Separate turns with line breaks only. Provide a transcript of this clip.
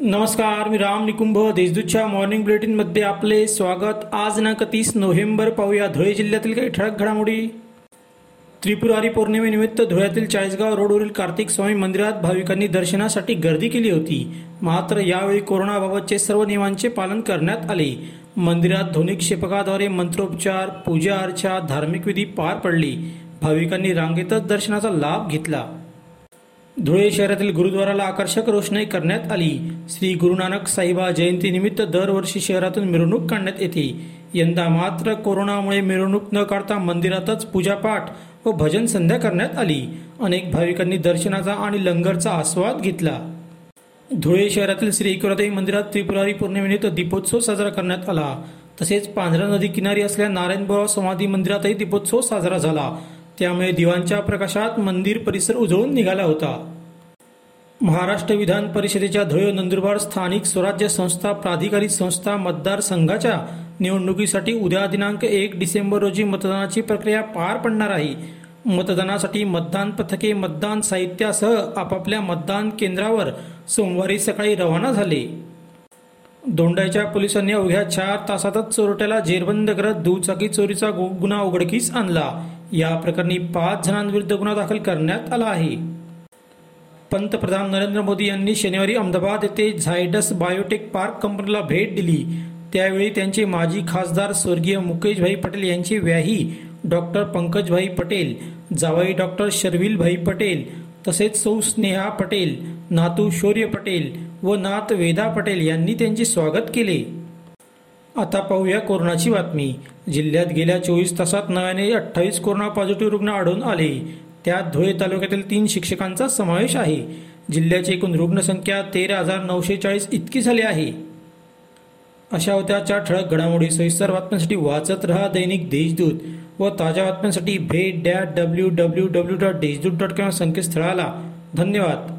नमस्कार मी राम निकुंभ देशदूतच्या मॉर्निंग बुलेटिनमध्ये आपले स्वागत. आज दिनांक तीस नोव्हेंबर पाहूया धुळे जिल्ह्यातील काही ठळक घडामोडी. त्रिपुरारी पौर्णिमेनिमित्त धुळ्यातील चाळीसगाव रोडवरील कार्तिक स्वामी मंदिरात भाविकांनी दर्शनासाठी गर्दी केली होती. मात्र यावेळी कोरोनाबाबतचे सर्व नियमांचे पालन करण्यात आले. मंदिरात ध्वनिक्षेपकाद्वारे मंत्रोपचार पूजा अर्चा धार्मिक विधी पार पडली. भाविकांनी रांगेतच दर्शनाचा लाभ घेतला. धुळे शहरातील गुरुद्वाराला आकर्षक रोषणाई करण्यात आली. श्री गुरुनानक साहिबा जयंतीनिमित्त दरवर्षी शहरातून मिरवणूक काढण्यात येते. यंदा मात्र कोरोनामुळे मिरवणूक न काढता मंदिरातच पूजापाठ व भजन संध्या करण्यात आली. अनेक भाविकांनी दर्शनाचा आणि लंगरचा आस्वाद घेतला. धुळे शहरातील श्री एकरादेवी मंदिरात त्रिपुरारी पौर्णिमेनिमित्त दीपोत्सव साजरा करण्यात आला. तसेच पांढरा नदी किनारी असलेल्या नारायणबाबा समाधी मंदिरातही दीपोत्सव साजरा झाला. त्यामुळे दिवांच्या प्रकाशात मंदिर परिसर उजळून निघाला होता. महाराष्ट्र विधान परिषदेच्या धुळे नंदुरबार स्थानिक स्वराज्य संस्था प्राधिकारी संस्था मतदारसंघाच्या निवडणुकीसाठी उद्या दिनांक एक डिसेंबर रोजी मतदानाची प्रक्रिया पार पडणार आहे. मतदानासाठी मतदान पथके मतदान साहित्यासह आपापल्या मतदान केंद्रावर सोमवारी सकाळी रवाना झाले. दोंडाच्या पोलिसांनी अवघ्या चार तासातच चोरट्याला जेरबंद करत दुचाकी चोरीचा गु- गुन्हा उघडकीस आणला. या प्रकरणी पाच जणांविरुद्ध गुन्हा दाखल करण्यात आला आहे. पंतप्रधान नरेंद्र मोदी यांनी शनिवारी अहमदाबाद येथे झायडस बायोटेक पार्क कंपनीला भेट दिली. त्यावेळी त्यांचे माजी खासदार स्वर्गीय मुकेशभाई पटेल यांची व्याही डॉक्टर पंकजभाई पटेल जावाई डॉक्टर शर्विलभाई पटेल तसेच सौ स्नेहा पटेल नातू शौर्य पटेल व नात वेदा पटेल यांनी त्यांचे स्वागत केले. आता पाहूया कोरोनाची बातमी. जिल्ह्यात गेल्या चोवीस तासात नव्याने अठ्ठावीस कोरोना पॉझिटिव्ह रुग्ण आढळून आले. त्यात धुळे तालुक्यातील तीन शिक्षकांचा समावेश आहे. जिल्ह्याची एकूण रुग्णसंख्या तेरा हजार नऊशे चाळीस इतकी झाली आहे. अशा होत्या चार ठळक घडामोडी. सविस्तर बातम्यांसाठी वाचत रहा दैनिक देशदूत व ताज्या बातम्यांसाठी भेट that W W W dot Deshdoot dot com संकेतस्थळाला. धन्यवाद.